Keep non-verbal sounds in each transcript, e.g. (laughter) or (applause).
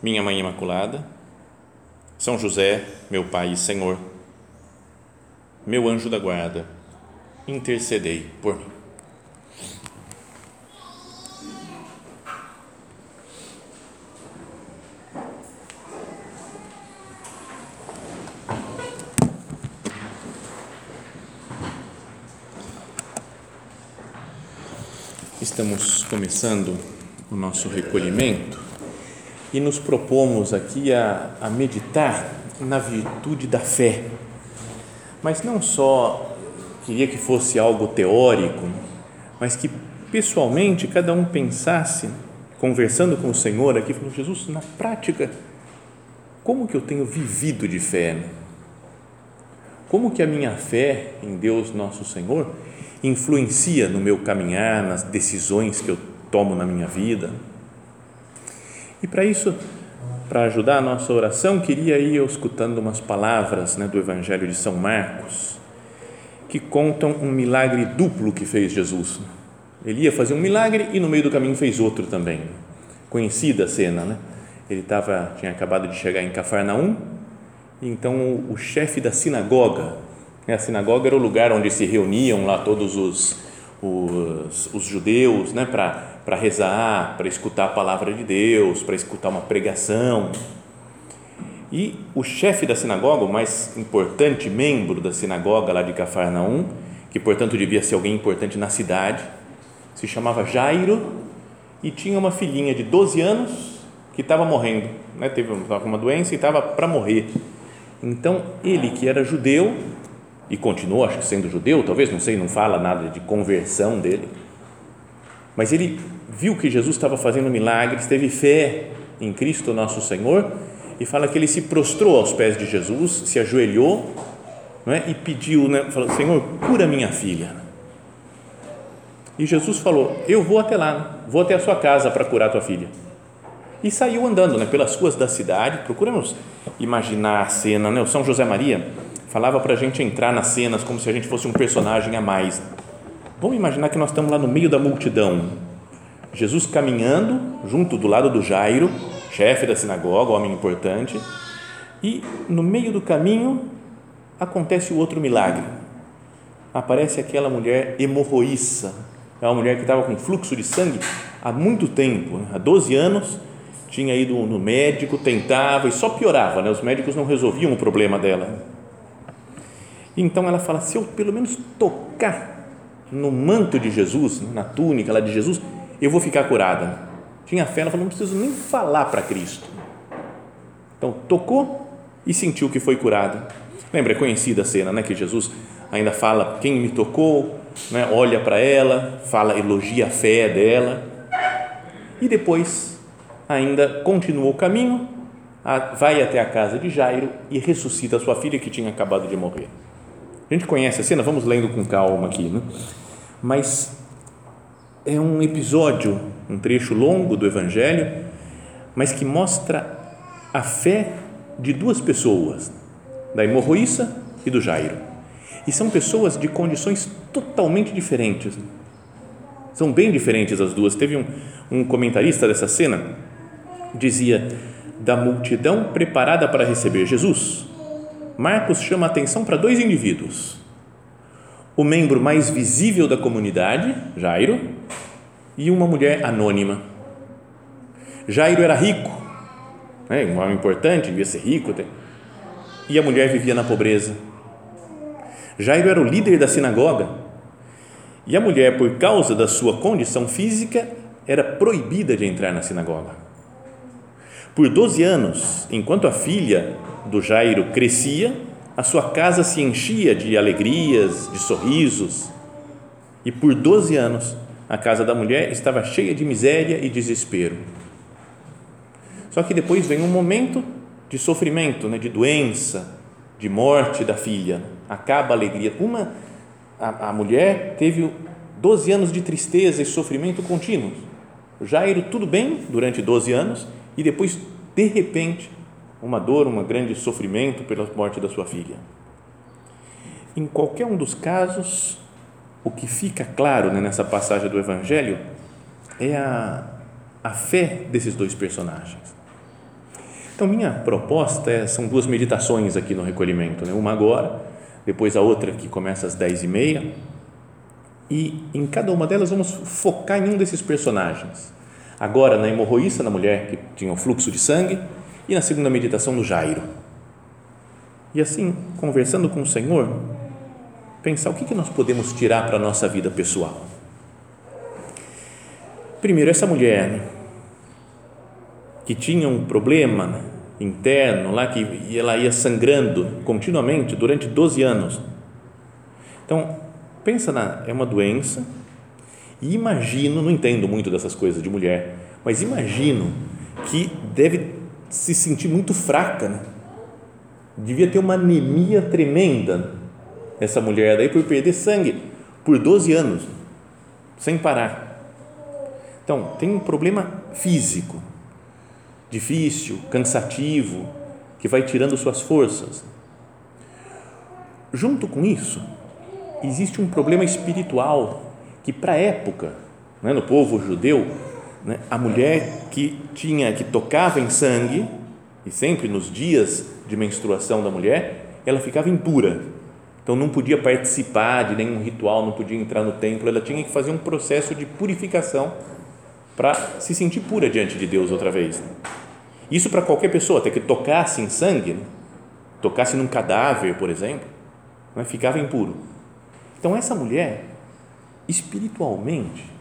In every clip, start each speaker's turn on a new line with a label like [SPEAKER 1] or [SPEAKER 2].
[SPEAKER 1] Minha Mãe Imaculada, São José, meu Pai e Senhor, meu anjo da guarda, intercedei por mim. Estamos começando o nosso recolhimento e nos propomos aqui a, a meditar na virtude da fé. Mas não só queria que fosse algo teórico, mas que pessoalmente cada um pensasse, conversando com o Senhor aqui, falou, Jesus, na prática, como que eu tenho vivido de fé? Como que a minha fé em Deus nosso Senhor influencia no meu caminhar, nas decisões que eu tomo na minha vida. E para isso, para ajudar a nossa oração, queria ir escutando umas palavras né, do Evangelho de São Marcos, que contam um milagre duplo que fez Jesus. Ele ia fazer um milagre e no meio do caminho fez outro também. Conhecida a cena, né? Ele tava, tinha acabado de chegar em Cafarnaum, e então o, o chefe da sinagoga, a sinagoga era o lugar onde se reuniam lá todos os, os, os judeus né, para rezar, para escutar a palavra de Deus, para escutar uma pregação. E o chefe da sinagoga, o mais importante membro da sinagoga lá de Cafarnaum, que portanto devia ser alguém importante na cidade, se chamava Jairo e tinha uma filhinha de 12 anos que estava morrendo, né? teve uma doença e estava para morrer. Então ele, que era judeu, e continuou, acho que sendo judeu, talvez, não sei, não fala nada de conversão dele, mas ele viu que Jesus estava fazendo milagres, teve fé em Cristo nosso Senhor e fala que ele se prostrou aos pés de Jesus, se ajoelhou não é? e pediu, né? falou, Senhor, cura minha filha. E Jesus falou, eu vou até lá, vou até a sua casa para curar tua filha. E saiu andando né, pelas ruas da cidade, procuramos imaginar a cena, né? o São José Maria, falava para a gente entrar nas cenas como se a gente fosse um personagem a mais. Vamos imaginar que nós estamos lá no meio da multidão. Jesus caminhando junto do lado do Jairo, chefe da sinagoga, homem importante, e no meio do caminho acontece o outro milagre. Aparece aquela mulher hemorroíça, é uma mulher que estava com fluxo de sangue há muito tempo, né? há 12 anos, tinha ido no médico, tentava e só piorava, né? os médicos não resolviam o problema dela então ela fala: se eu pelo menos tocar no manto de Jesus, na túnica lá de Jesus, eu vou ficar curada. Tinha fé, ela falou: não preciso nem falar para Cristo. Então tocou e sentiu que foi curada. Lembra, é conhecida a cena, né? Que Jesus ainda fala: quem me tocou, né? olha para ela, fala, elogia a fé dela. E depois ainda continuou o caminho, vai até a casa de Jairo e ressuscita a sua filha que tinha acabado de morrer. A gente conhece a cena, vamos lendo com calma aqui, né? mas é um episódio, um trecho longo do Evangelho, mas que mostra a fé de duas pessoas, da hemorroíça e do Jairo. E são pessoas de condições totalmente diferentes. São bem diferentes as duas. Teve um, um comentarista dessa cena, dizia, da multidão preparada para receber Jesus, Marcos chama atenção para dois indivíduos. O membro mais visível da comunidade, Jairo, e uma mulher anônima. Jairo era rico, né, um homem importante, devia ser rico, e a mulher vivia na pobreza. Jairo era o líder da sinagoga, e a mulher, por causa da sua condição física, era proibida de entrar na sinagoga. Por 12 anos, enquanto a filha do Jairo crescia, a sua casa se enchia de alegrias, de sorrisos. E por 12 anos, a casa da mulher estava cheia de miséria e desespero. Só que depois vem um momento de sofrimento, né, de doença, de morte da filha. Acaba a alegria. Uma, a, a mulher teve 12 anos de tristeza e sofrimento contínuos. Jairo, tudo bem durante 12 anos e depois, de repente, uma dor, um grande sofrimento pela morte da sua filha. Em qualquer um dos casos, o que fica claro né, nessa passagem do Evangelho é a, a fé desses dois personagens. Então, minha proposta é, são duas meditações aqui no recolhimento, né? uma agora, depois a outra que começa às dez e meia, e em cada uma delas vamos focar em um desses personagens. Agora, na hemorroísta, na mulher que tinha o fluxo de sangue, e na segunda meditação, no Jairo. E assim, conversando com o Senhor, pensar o que, que nós podemos tirar para a nossa vida pessoal. Primeiro, essa mulher né, que tinha um problema né, interno lá, que ela ia sangrando continuamente durante 12 anos. Então, pensa na, é uma doença e imagino, não entendo muito dessas coisas de mulher, mas imagino que deve se sentir muito fraca, né? devia ter uma anemia tremenda essa mulher daí por perder sangue por 12 anos, sem parar. Então, tem um problema físico, difícil, cansativo, que vai tirando suas forças. Junto com isso, existe um problema espiritual que, para a época, né, no povo judeu, né, a mulher que tinha que tocava em sangue e sempre nos dias de menstruação da mulher, ela ficava impura. Então não podia participar de nenhum ritual, não podia entrar no templo, ela tinha que fazer um processo de purificação para se sentir pura diante de Deus outra vez. Isso para qualquer pessoa, até que tocasse em sangue, né? tocasse num cadáver, por exemplo, né? ficava impuro. Então, essa mulher, espiritualmente,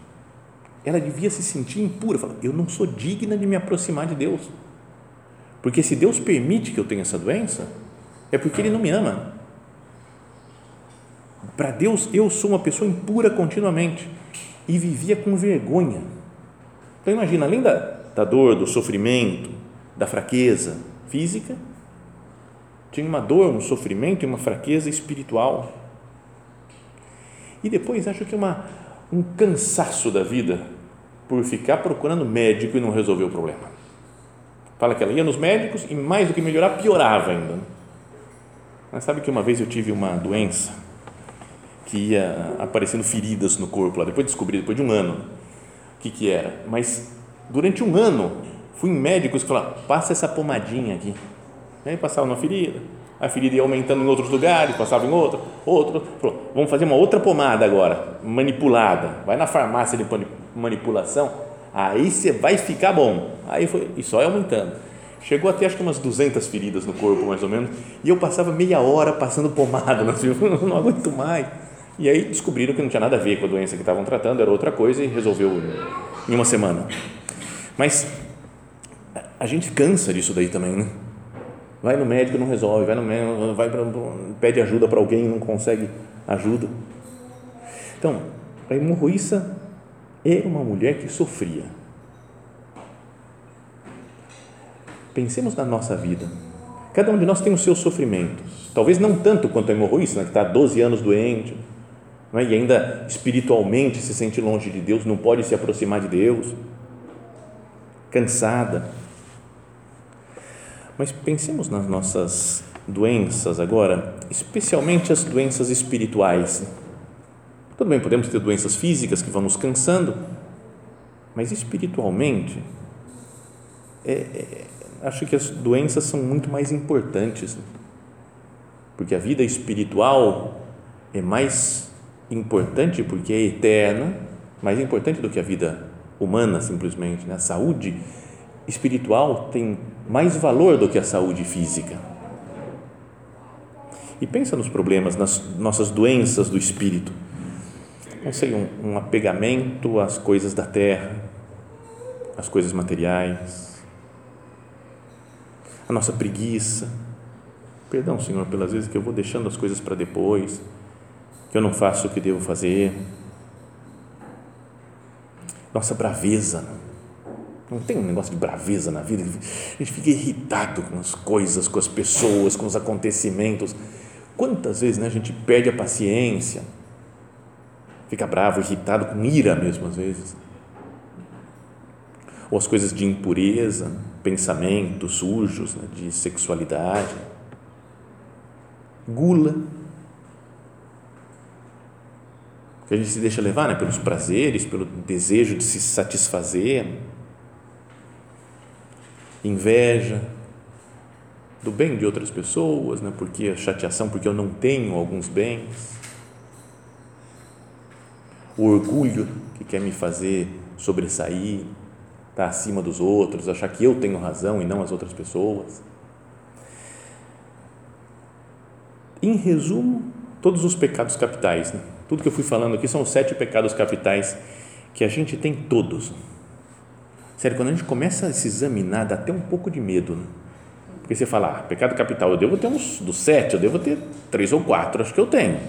[SPEAKER 1] ela devia se sentir impura, falar, eu não sou digna de me aproximar de Deus. Porque se Deus permite que eu tenha essa doença, é porque Ele não me ama. Para Deus, eu sou uma pessoa impura continuamente e vivia com vergonha então imagina, além da, da dor, do sofrimento, da fraqueza física, tinha uma dor, um sofrimento e uma fraqueza espiritual. E depois acho que uma, um cansaço da vida por ficar procurando médico e não resolver o problema. Fala que ela ia nos médicos e mais do que melhorar, piorava ainda. Né? Mas sabe que uma vez eu tive uma doença que ia aparecendo feridas no corpo lá, depois descobri, depois de um ano o que, que era, mas durante um ano fui em médicos que falaram, passa essa pomadinha aqui. Aí passava uma ferida, a ferida ia aumentando em outros lugares, passava em outra, outro, falou, vamos fazer uma outra pomada agora, manipulada, vai na farmácia de manipulação, aí você vai ficar bom. Aí foi, e só aumentando. Chegou até acho que umas 200 feridas no corpo, mais ou menos, e eu passava meia hora passando pomada, (laughs) não aguento mais. E aí descobriram que não tinha nada a ver com a doença que estavam tratando, era outra coisa e resolveu em uma semana. Mas a gente cansa disso daí também, né? Vai no médico, não resolve, vai no médico, vai pra, pede ajuda para alguém, não consegue ajuda. Então, a hemorroíça era uma mulher que sofria. Pensemos na nossa vida. Cada um de nós tem os seus sofrimentos. Talvez não tanto quanto a hemorroíça, né, que está 12 anos doente, é? e ainda espiritualmente se sente longe de Deus, não pode se aproximar de Deus, cansada. Mas pensemos nas nossas doenças agora, especialmente as doenças espirituais. Tudo bem, podemos ter doenças físicas que vão nos cansando, mas espiritualmente, é, é, acho que as doenças são muito mais importantes, porque a vida espiritual é mais importante porque é eterna, mais importante do que a vida humana simplesmente. Né? A saúde espiritual tem mais valor do que a saúde física. E pensa nos problemas, nas nossas doenças do espírito. Não sei, um, um apegamento às coisas da terra, às coisas materiais, a nossa preguiça. Perdão, Senhor, pelas vezes que eu vou deixando as coisas para depois que eu não faço o que devo fazer, nossa braveza, Não tem um negócio de braveza na vida. A gente fica irritado com as coisas, com as pessoas, com os acontecimentos. Quantas vezes né, a gente perde a paciência, fica bravo, irritado, com ira mesmo às vezes. Ou as coisas de impureza, pensamentos sujos, né, de sexualidade, gula, que a gente se deixa levar né, pelos prazeres, pelo desejo de se satisfazer, inveja do bem de outras pessoas, né, porque a chateação porque eu não tenho alguns bens, o orgulho que quer me fazer sobressair, estar tá acima dos outros, achar que eu tenho razão e não as outras pessoas. Em resumo, todos os pecados capitais, né? tudo que eu fui falando aqui são os sete pecados capitais que a gente tem todos. Sério, quando a gente começa a se examinar, dá até um pouco de medo. Né? Porque você fala, ah, pecado capital, eu devo ter uns, dos sete, eu devo ter três ou quatro, acho que eu tenho.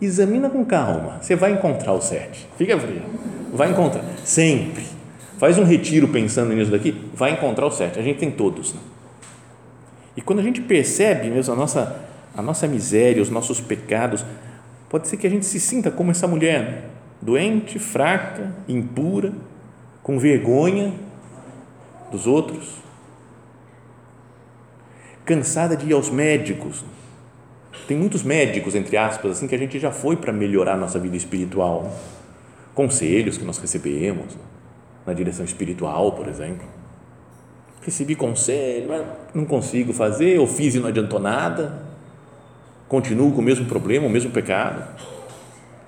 [SPEAKER 1] Examina com calma, você vai encontrar os sete. Fica frio. Vai encontrar, sempre. Faz um retiro pensando nisso daqui, vai encontrar os sete. A gente tem todos. Né? E quando a gente percebe mesmo a nossa, a nossa miséria, os nossos pecados, pode ser que a gente se sinta como essa mulher, doente, fraca, impura, com vergonha dos outros, cansada de ir aos médicos. Tem muitos médicos, entre aspas, assim, que a gente já foi para melhorar nossa vida espiritual. Conselhos que nós recebemos na direção espiritual, por exemplo. Recebi conselho, mas não consigo fazer, eu fiz e não adiantou nada. Continuo com o mesmo problema, o mesmo pecado.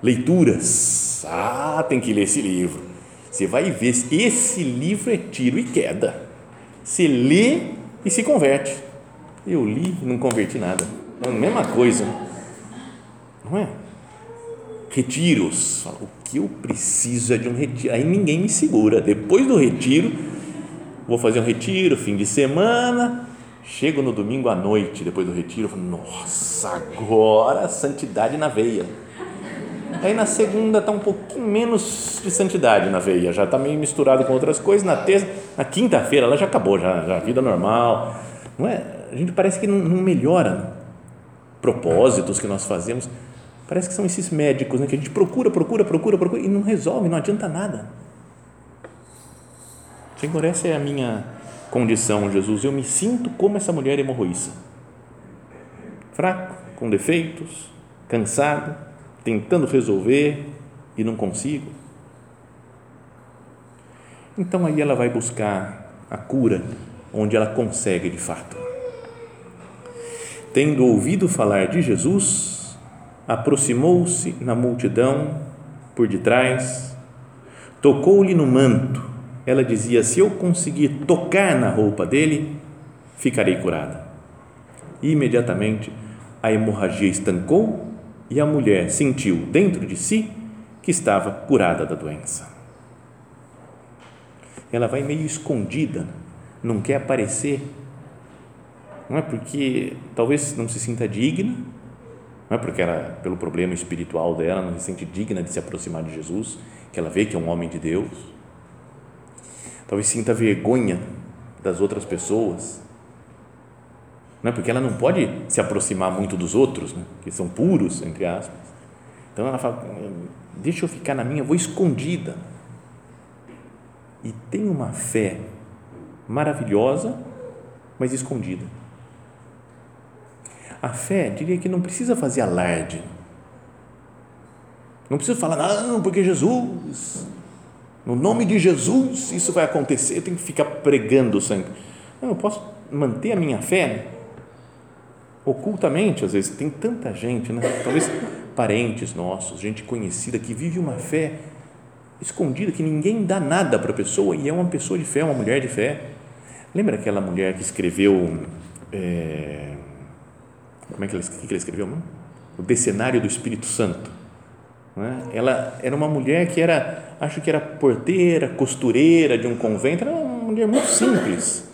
[SPEAKER 1] Leituras. Ah, tem que ler esse livro você vai ver, esse livro é tiro e queda. Você lê e se converte. Eu li e não converti nada. É a mesma coisa. Não é? Retiros. O que eu preciso é de um retiro. Aí ninguém me segura. Depois do retiro, vou fazer um retiro, fim de semana. Chego no domingo à noite, depois do retiro, falo, nossa, agora santidade na veia Aí na segunda está um pouquinho menos de santidade na veia, já está meio misturado com outras coisas. Na terça, na quinta-feira ela já acabou, já, já vida normal. Não é? A gente parece que não, não melhora propósitos que nós fazemos. Parece que são esses médicos né, que a gente procura, procura, procura, procura e não resolve, não adianta nada. Senhor, essa é a minha condição, Jesus. Eu me sinto como essa mulher hemorroíça. Fraco, com defeitos, cansado tentando resolver e não consigo. Então aí ela vai buscar a cura onde ela consegue de fato. Tendo ouvido falar de Jesus, aproximou-se na multidão por detrás, tocou-lhe no manto. Ela dizia: Se eu conseguir tocar na roupa dele, ficarei curada. Imediatamente a hemorragia estancou e a mulher sentiu dentro de si que estava curada da doença. Ela vai meio escondida, não quer aparecer, não é porque talvez não se sinta digna, não é porque ela, pelo problema espiritual dela, não se sente digna de se aproximar de Jesus, que ela vê que é um homem de Deus. Talvez sinta vergonha das outras pessoas, não é? porque ela não pode se aproximar muito dos outros, né? que são puros, entre aspas. Então ela fala: deixa eu ficar na minha, vou escondida. E tem uma fé maravilhosa, mas escondida. A fé, diria que não precisa fazer alarde. Não precisa falar, não, porque Jesus, no nome de Jesus, isso vai acontecer, eu tenho que ficar pregando sempre. Não, eu posso manter a minha fé ocultamente, às vezes, tem tanta gente, né? talvez parentes nossos, gente conhecida que vive uma fé escondida, que ninguém dá nada para a pessoa e é uma pessoa de fé, uma mulher de fé. Lembra aquela mulher que escreveu. É, como é que ela, que ela escreveu? Não? O Decenário do Espírito Santo. É? Ela era uma mulher que era, acho que era porteira, costureira de um convento, era uma mulher muito simples,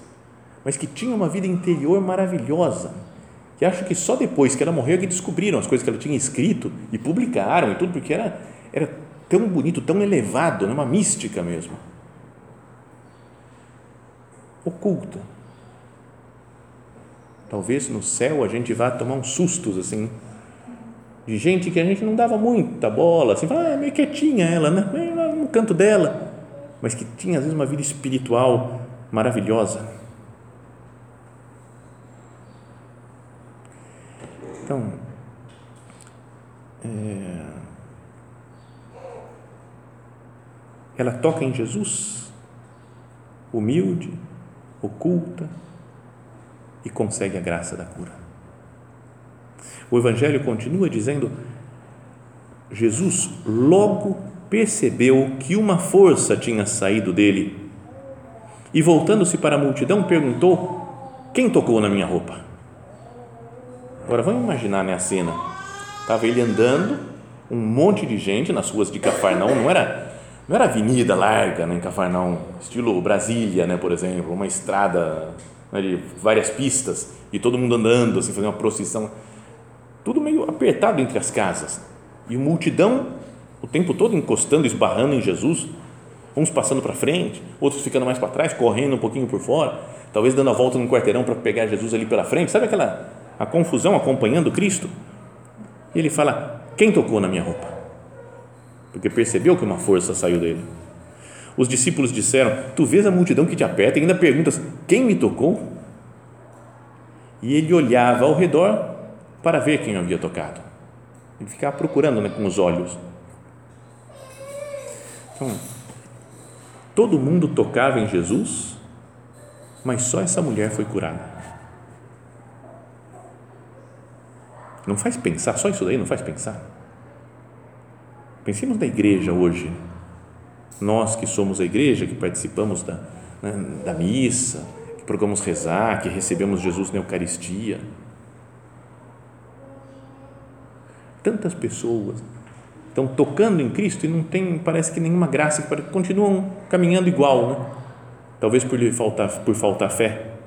[SPEAKER 1] mas que tinha uma vida interior maravilhosa que acho que só depois que ela morreu é que descobriram as coisas que ela tinha escrito e publicaram e tudo, porque era, era tão bonito, tão elevado, né? uma mística mesmo. oculta. Talvez no céu a gente vá tomar uns sustos assim, de gente que a gente não dava muita bola, assim, ah, é meio quietinha ela, né? no canto dela, mas que tinha às vezes uma vida espiritual maravilhosa. Então, é, ela toca em Jesus, humilde, oculta, e consegue a graça da cura. O Evangelho continua dizendo: Jesus logo percebeu que uma força tinha saído dele e, voltando-se para a multidão, perguntou: Quem tocou na minha roupa? Agora vamos imaginar né, a cena. Estava ele andando, um monte de gente nas ruas de Cafarnaum, não era não era avenida larga né, em Cafarnaum, estilo Brasília, né, por exemplo, uma estrada né, de várias pistas e todo mundo andando, assim, fazendo uma procissão, tudo meio apertado entre as casas. E multidão o tempo todo encostando, esbarrando em Jesus, uns passando para frente, outros ficando mais para trás, correndo um pouquinho por fora, talvez dando a volta no quarteirão para pegar Jesus ali pela frente, sabe aquela a confusão acompanhando Cristo? E ele fala: Quem tocou na minha roupa? porque percebeu que uma força saiu dele. Os discípulos disseram: Tu vês a multidão que te aperta e ainda perguntas: Quem me tocou? E ele olhava ao redor para ver quem havia tocado. Ele ficava procurando né, com os olhos. Então, todo mundo tocava em Jesus, mas só essa mulher foi curada. Não faz pensar, só isso daí não faz pensar. Pensemos na igreja hoje. Nós que somos a igreja, que participamos da, né, da missa, que procuramos rezar, que recebemos Jesus na Eucaristia. Tantas pessoas estão tocando em Cristo e não tem, parece que nenhuma graça, continuam caminhando igual, né? Talvez por faltar, por faltar fé.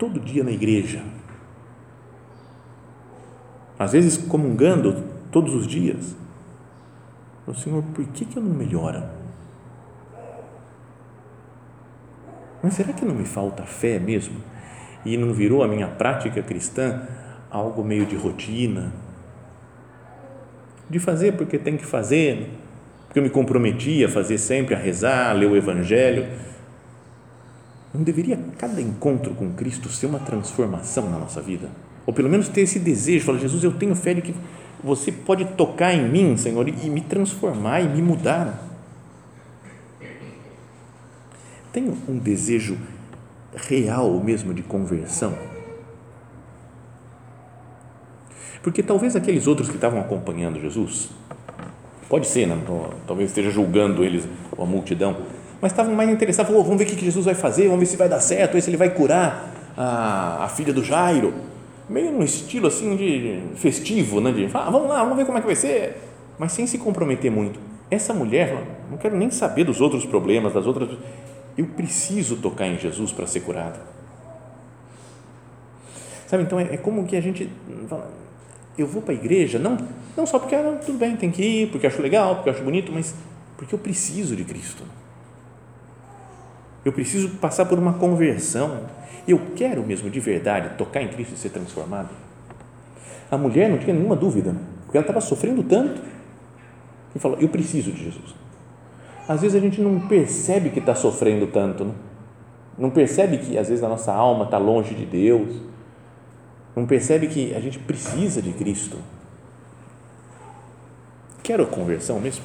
[SPEAKER 1] Todo dia na igreja, às vezes comungando todos os dias. O Senhor, por que, que eu não melhoro? Mas será que não me falta fé mesmo? E não virou a minha prática cristã algo meio de rotina? De fazer porque tem que fazer, porque eu me comprometi a fazer sempre, a rezar, a ler o Evangelho. Não deveria cada encontro com Cristo ser uma transformação na nossa vida? ou pelo menos ter esse desejo, falar, Jesus, eu tenho fé de que você pode tocar em mim, Senhor, e me transformar e me mudar. Tenho um desejo real mesmo de conversão. Porque talvez aqueles outros que estavam acompanhando Jesus, pode ser, né? talvez esteja julgando eles, a multidão, mas estavam mais interessados, oh, vamos ver o que Jesus vai fazer, vamos ver se vai dar certo, se ele vai curar a, a filha do Jairo meio no estilo assim de festivo, né? De ah, vamos lá, vamos ver como é que vai ser, mas sem se comprometer muito. Essa mulher, não quero nem saber dos outros problemas, das outras. Eu preciso tocar em Jesus para ser curada. Sabe, então é, é como que a gente fala, eu vou para a igreja, não, não só porque ah, tudo bem, tem que ir, porque acho legal, porque acho bonito, mas porque eu preciso de Cristo. Eu preciso passar por uma conversão eu quero mesmo de verdade tocar em Cristo e ser transformado? A mulher não tinha nenhuma dúvida, porque ela estava sofrendo tanto e falou: Eu preciso de Jesus. Às vezes a gente não percebe que está sofrendo tanto, não? não percebe que às vezes a nossa alma está longe de Deus, não percebe que a gente precisa de Cristo. Quero a conversão mesmo?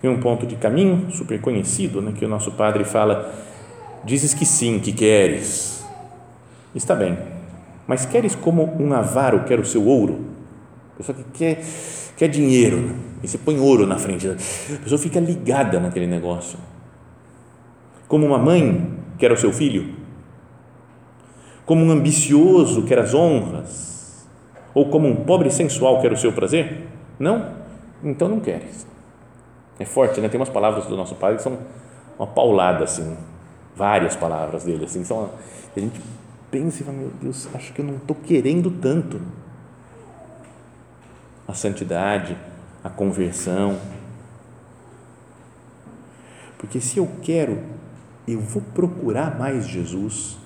[SPEAKER 1] Tem um ponto de caminho super conhecido, né, que o nosso padre fala: dizes que sim, que queres, Está bem, mas queres como um avaro quer o seu ouro? A pessoa que quer, quer dinheiro, né? e você põe ouro na frente, a pessoa fica ligada naquele negócio. Como uma mãe quer o seu filho? Como um ambicioso quer as honras? Ou como um pobre sensual quer o seu prazer? Não? Então não queres. É forte, né? Tem umas palavras do nosso pai que são uma paulada, assim, várias palavras dele, assim, são, a gente pensa e fala, meu Deus, acho que eu não estou querendo tanto. A santidade, a conversão. Porque se eu quero, eu vou procurar mais Jesus,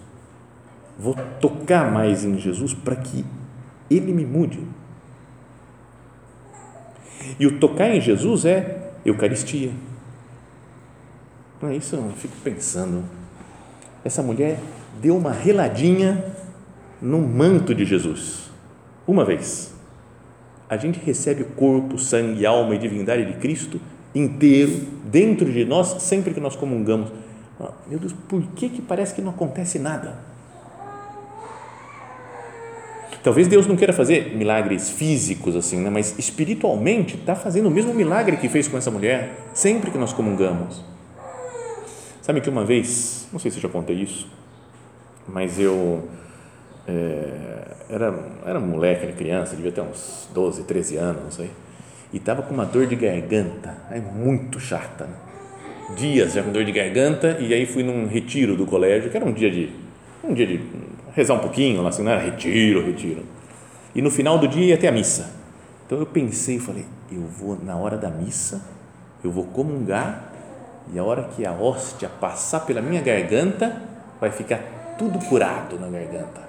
[SPEAKER 1] vou tocar mais em Jesus para que ele me mude. E o tocar em Jesus é Eucaristia. É isso? Eu fico pensando. Essa mulher deu uma reladinha no manto de Jesus. Uma vez. A gente recebe o corpo, sangue, alma e divindade de Cristo inteiro dentro de nós sempre que nós comungamos. Meu Deus, por que, que parece que não acontece nada? Talvez Deus não queira fazer milagres físicos assim, né? mas espiritualmente está fazendo o mesmo milagre que fez com essa mulher sempre que nós comungamos. Sabe que uma vez, não sei se eu já contei isso, mas eu é, era, era moleque, era criança, devia ter uns 12, 13 anos, não sei, e estava com uma dor de garganta, é muito chata, né? dias já com dor de garganta, e aí fui num retiro do colégio, que era um dia de, um dia de rezar um pouquinho, assim, não era retiro, retiro, e no final do dia ia ter a missa, então eu pensei, falei, eu vou na hora da missa, eu vou comungar, e a hora que a hóstia passar pela minha garganta, vai ficar tudo curado na garganta.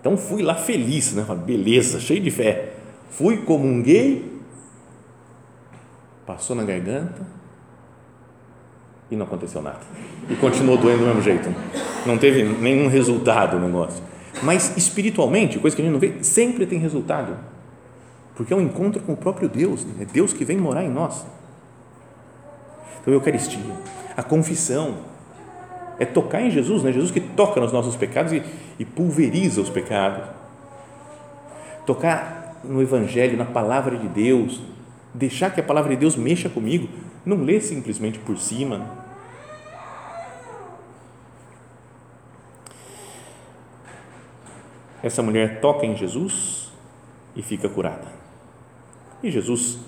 [SPEAKER 1] Então fui lá feliz, né? Beleza, cheio de fé. Fui, comunguei, passou na garganta e não aconteceu nada. E continuou doendo do mesmo jeito. Não teve nenhum resultado o negócio. Mas espiritualmente, coisa que a gente não vê, sempre tem resultado. Porque é um encontro com o próprio Deus. É Deus que vem morar em nós. Então, a Eucaristia, a confissão, é tocar em Jesus, né? Jesus que toca nos nossos pecados e, e pulveriza os pecados. Tocar no Evangelho, na palavra de Deus, deixar que a palavra de Deus mexa comigo, não ler simplesmente por cima. Essa mulher toca em Jesus e fica curada. E Jesus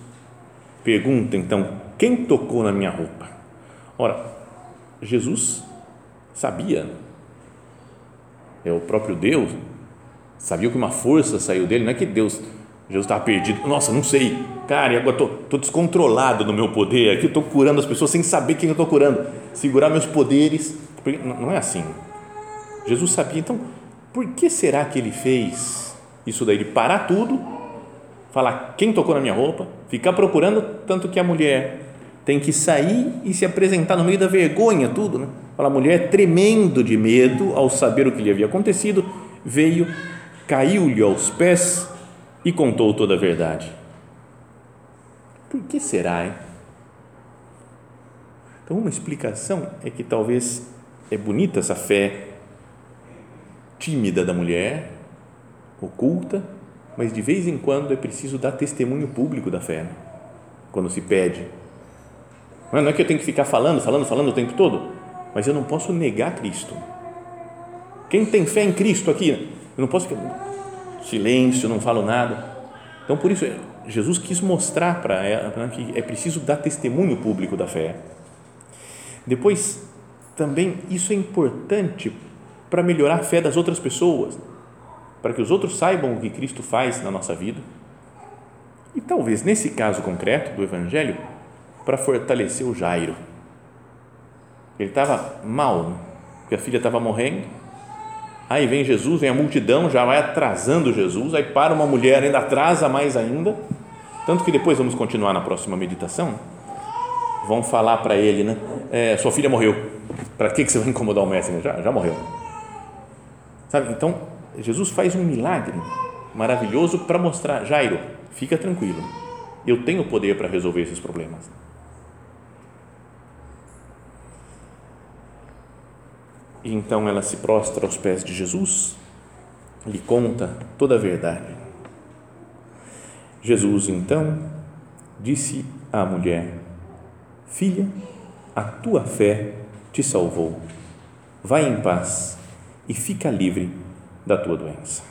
[SPEAKER 1] pergunta então: quem tocou na minha roupa? Ora, Jesus sabia, é o próprio Deus, sabia que uma força saiu dele, não é que Deus, Jesus estava perdido, nossa, não sei, cara, agora estou tô, tô descontrolado no meu poder, aqui estou curando as pessoas sem saber quem eu estou curando, segurar meus poderes, não é assim. Jesus sabia, então, por que será que ele fez isso daí, de parar tudo, falar quem tocou na minha roupa, ficar procurando, tanto que a mulher tem que sair e se apresentar no meio da vergonha, tudo, né? A mulher, tremendo de medo ao saber o que lhe havia acontecido, veio, caiu-lhe aos pés e contou toda a verdade. Por que será, hein? Então, uma explicação é que talvez é bonita essa fé tímida da mulher, oculta, mas de vez em quando é preciso dar testemunho público da fé, né? quando se pede. Não é que eu tenho que ficar falando, falando, falando o tempo todo mas eu não posso negar Cristo. Quem tem fé em Cristo aqui, eu não posso silêncio, não falo nada. Então por isso Jesus quis mostrar para ela que é preciso dar testemunho público da fé. Depois também isso é importante para melhorar a fé das outras pessoas, para que os outros saibam o que Cristo faz na nossa vida. E talvez nesse caso concreto do evangelho, para fortalecer o Jairo ele estava mal, porque a filha estava morrendo. Aí vem Jesus, vem a multidão, já vai atrasando Jesus, aí para uma mulher, ainda atrasa mais ainda. Tanto que depois vamos continuar na próxima meditação. Vão falar para ele, né? É, sua filha morreu. Para que, que você vai incomodar o mestre? Já, já morreu. Sabe? Então, Jesus faz um milagre maravilhoso para mostrar: Jairo, fica tranquilo, eu tenho poder para resolver esses problemas. E então ela se prostra aos pés de Jesus, lhe conta toda a verdade. Jesus então disse à mulher: Filha, a tua fé te salvou. Vai em paz e fica livre da tua doença.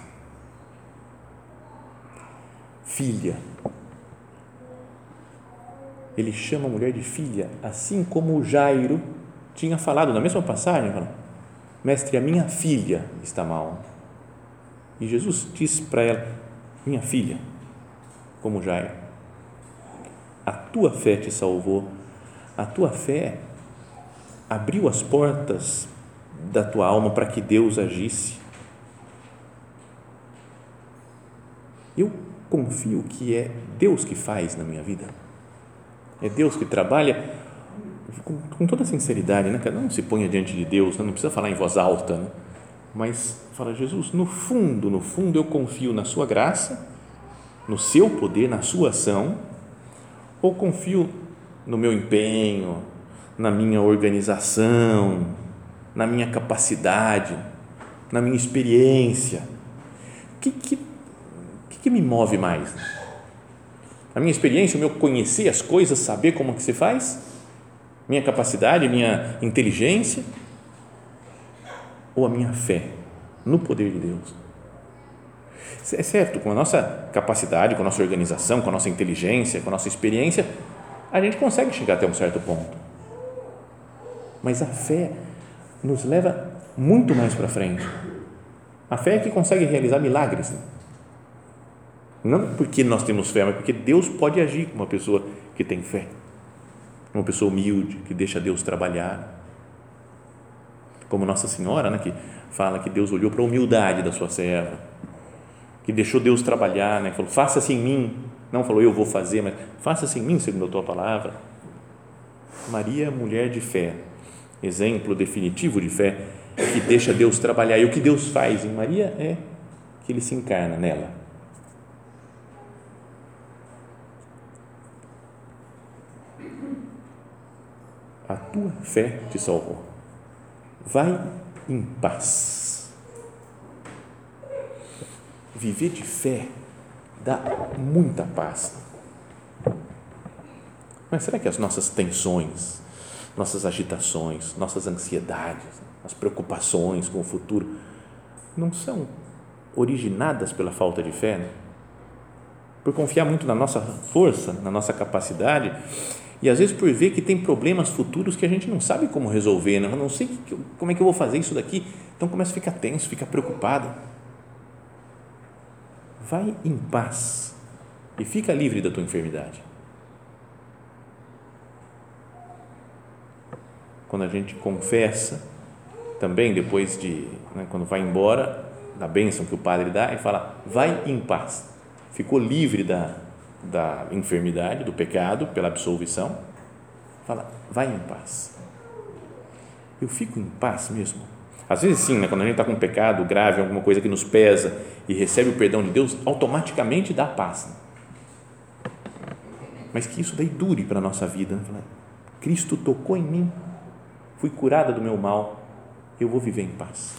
[SPEAKER 1] Filha. Ele chama a mulher de filha, assim como Jairo tinha falado na mesma passagem, Mestre, a minha filha está mal. E Jesus disse para ela: Minha filha, como é, a tua fé te salvou, a tua fé abriu as portas da tua alma para que Deus agisse. Eu confio que é Deus que faz na minha vida. É Deus que trabalha com, com toda sinceridade, né? Não se ponha diante de Deus, né? não precisa falar em voz alta, né? mas fala, Jesus, no fundo, no fundo eu confio na sua graça, no seu poder, na sua ação, ou confio no meu empenho, na minha organização, na minha capacidade, na minha experiência. O que, que, que me move mais? A minha experiência, o meu conhecer as coisas, saber como que se faz? Minha capacidade, minha inteligência? Ou a minha fé no poder de Deus? É certo, com a nossa capacidade, com a nossa organização, com a nossa inteligência, com a nossa experiência, a gente consegue chegar até um certo ponto. Mas a fé nos leva muito mais para frente. A fé é que consegue realizar milagres. Né? Não porque nós temos fé, mas porque Deus pode agir com uma pessoa que tem fé. Uma pessoa humilde, que deixa Deus trabalhar. Como Nossa Senhora, né, que fala que Deus olhou para a humildade da sua serva, que deixou Deus trabalhar, né, falou: faça-se em mim. Não falou eu vou fazer, mas faça-se em mim segundo a tua palavra. Maria, mulher de fé, exemplo definitivo de fé, que deixa Deus trabalhar. E o que Deus faz em Maria é que ele se encarna nela a tua fé te salvou. Vai em paz. Viver de fé dá muita paz. Mas será que as nossas tensões, nossas agitações, nossas ansiedades, as preocupações com o futuro não são originadas pela falta de fé? Né? Por confiar muito na nossa força, na nossa capacidade e às vezes por ver que tem problemas futuros que a gente não sabe como resolver, né? não sei como é que eu vou fazer isso daqui, então começa a ficar tenso, fica preocupado. Vai em paz e fica livre da tua enfermidade. Quando a gente confessa, também depois de, né, quando vai embora, da bênção que o padre dá, e fala, vai em paz. Ficou livre da, da enfermidade, do pecado, pela absolvição, fala, vai em paz. Eu fico em paz mesmo. Às vezes, sim, né, quando a gente está com um pecado grave, alguma coisa que nos pesa e recebe o perdão de Deus, automaticamente dá paz. Mas que isso daí dure para a nossa vida. Né? Cristo tocou em mim, fui curada do meu mal, eu vou viver em paz.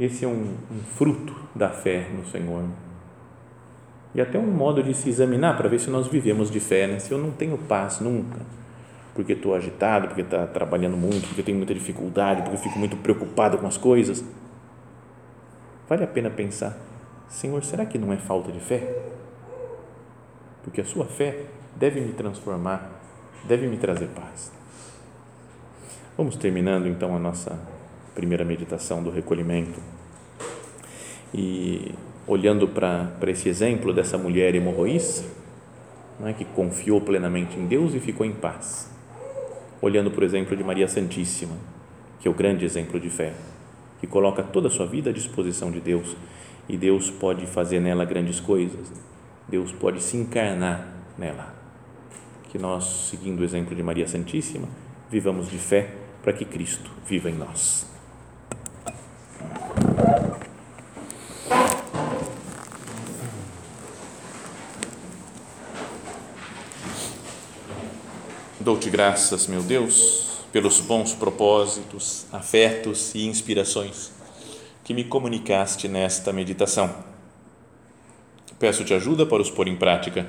[SPEAKER 1] Esse é um, um fruto da fé no Senhor e até um modo de se examinar para ver se nós vivemos de fé, né? se eu não tenho paz nunca, porque estou agitado, porque estou tá trabalhando muito, porque tenho muita dificuldade, porque fico muito preocupado com as coisas, vale a pena pensar, Senhor, será que não é falta de fé? Porque a sua fé deve me transformar, deve me trazer paz. Vamos terminando então a nossa primeira meditação do recolhimento. E olhando para esse exemplo dessa mulher hemorroíça, é, que confiou plenamente em Deus e ficou em paz. Olhando o exemplo de Maria Santíssima, que é o grande exemplo de fé, que coloca toda a sua vida à disposição de Deus e Deus pode fazer nela grandes coisas, Deus pode se encarnar nela. Que nós, seguindo o exemplo de Maria Santíssima, vivamos de fé para que Cristo viva em nós. Dou-te graças, meu Deus, pelos bons propósitos, afetos e inspirações que me comunicaste nesta meditação. Peço-te ajuda para os pôr em prática.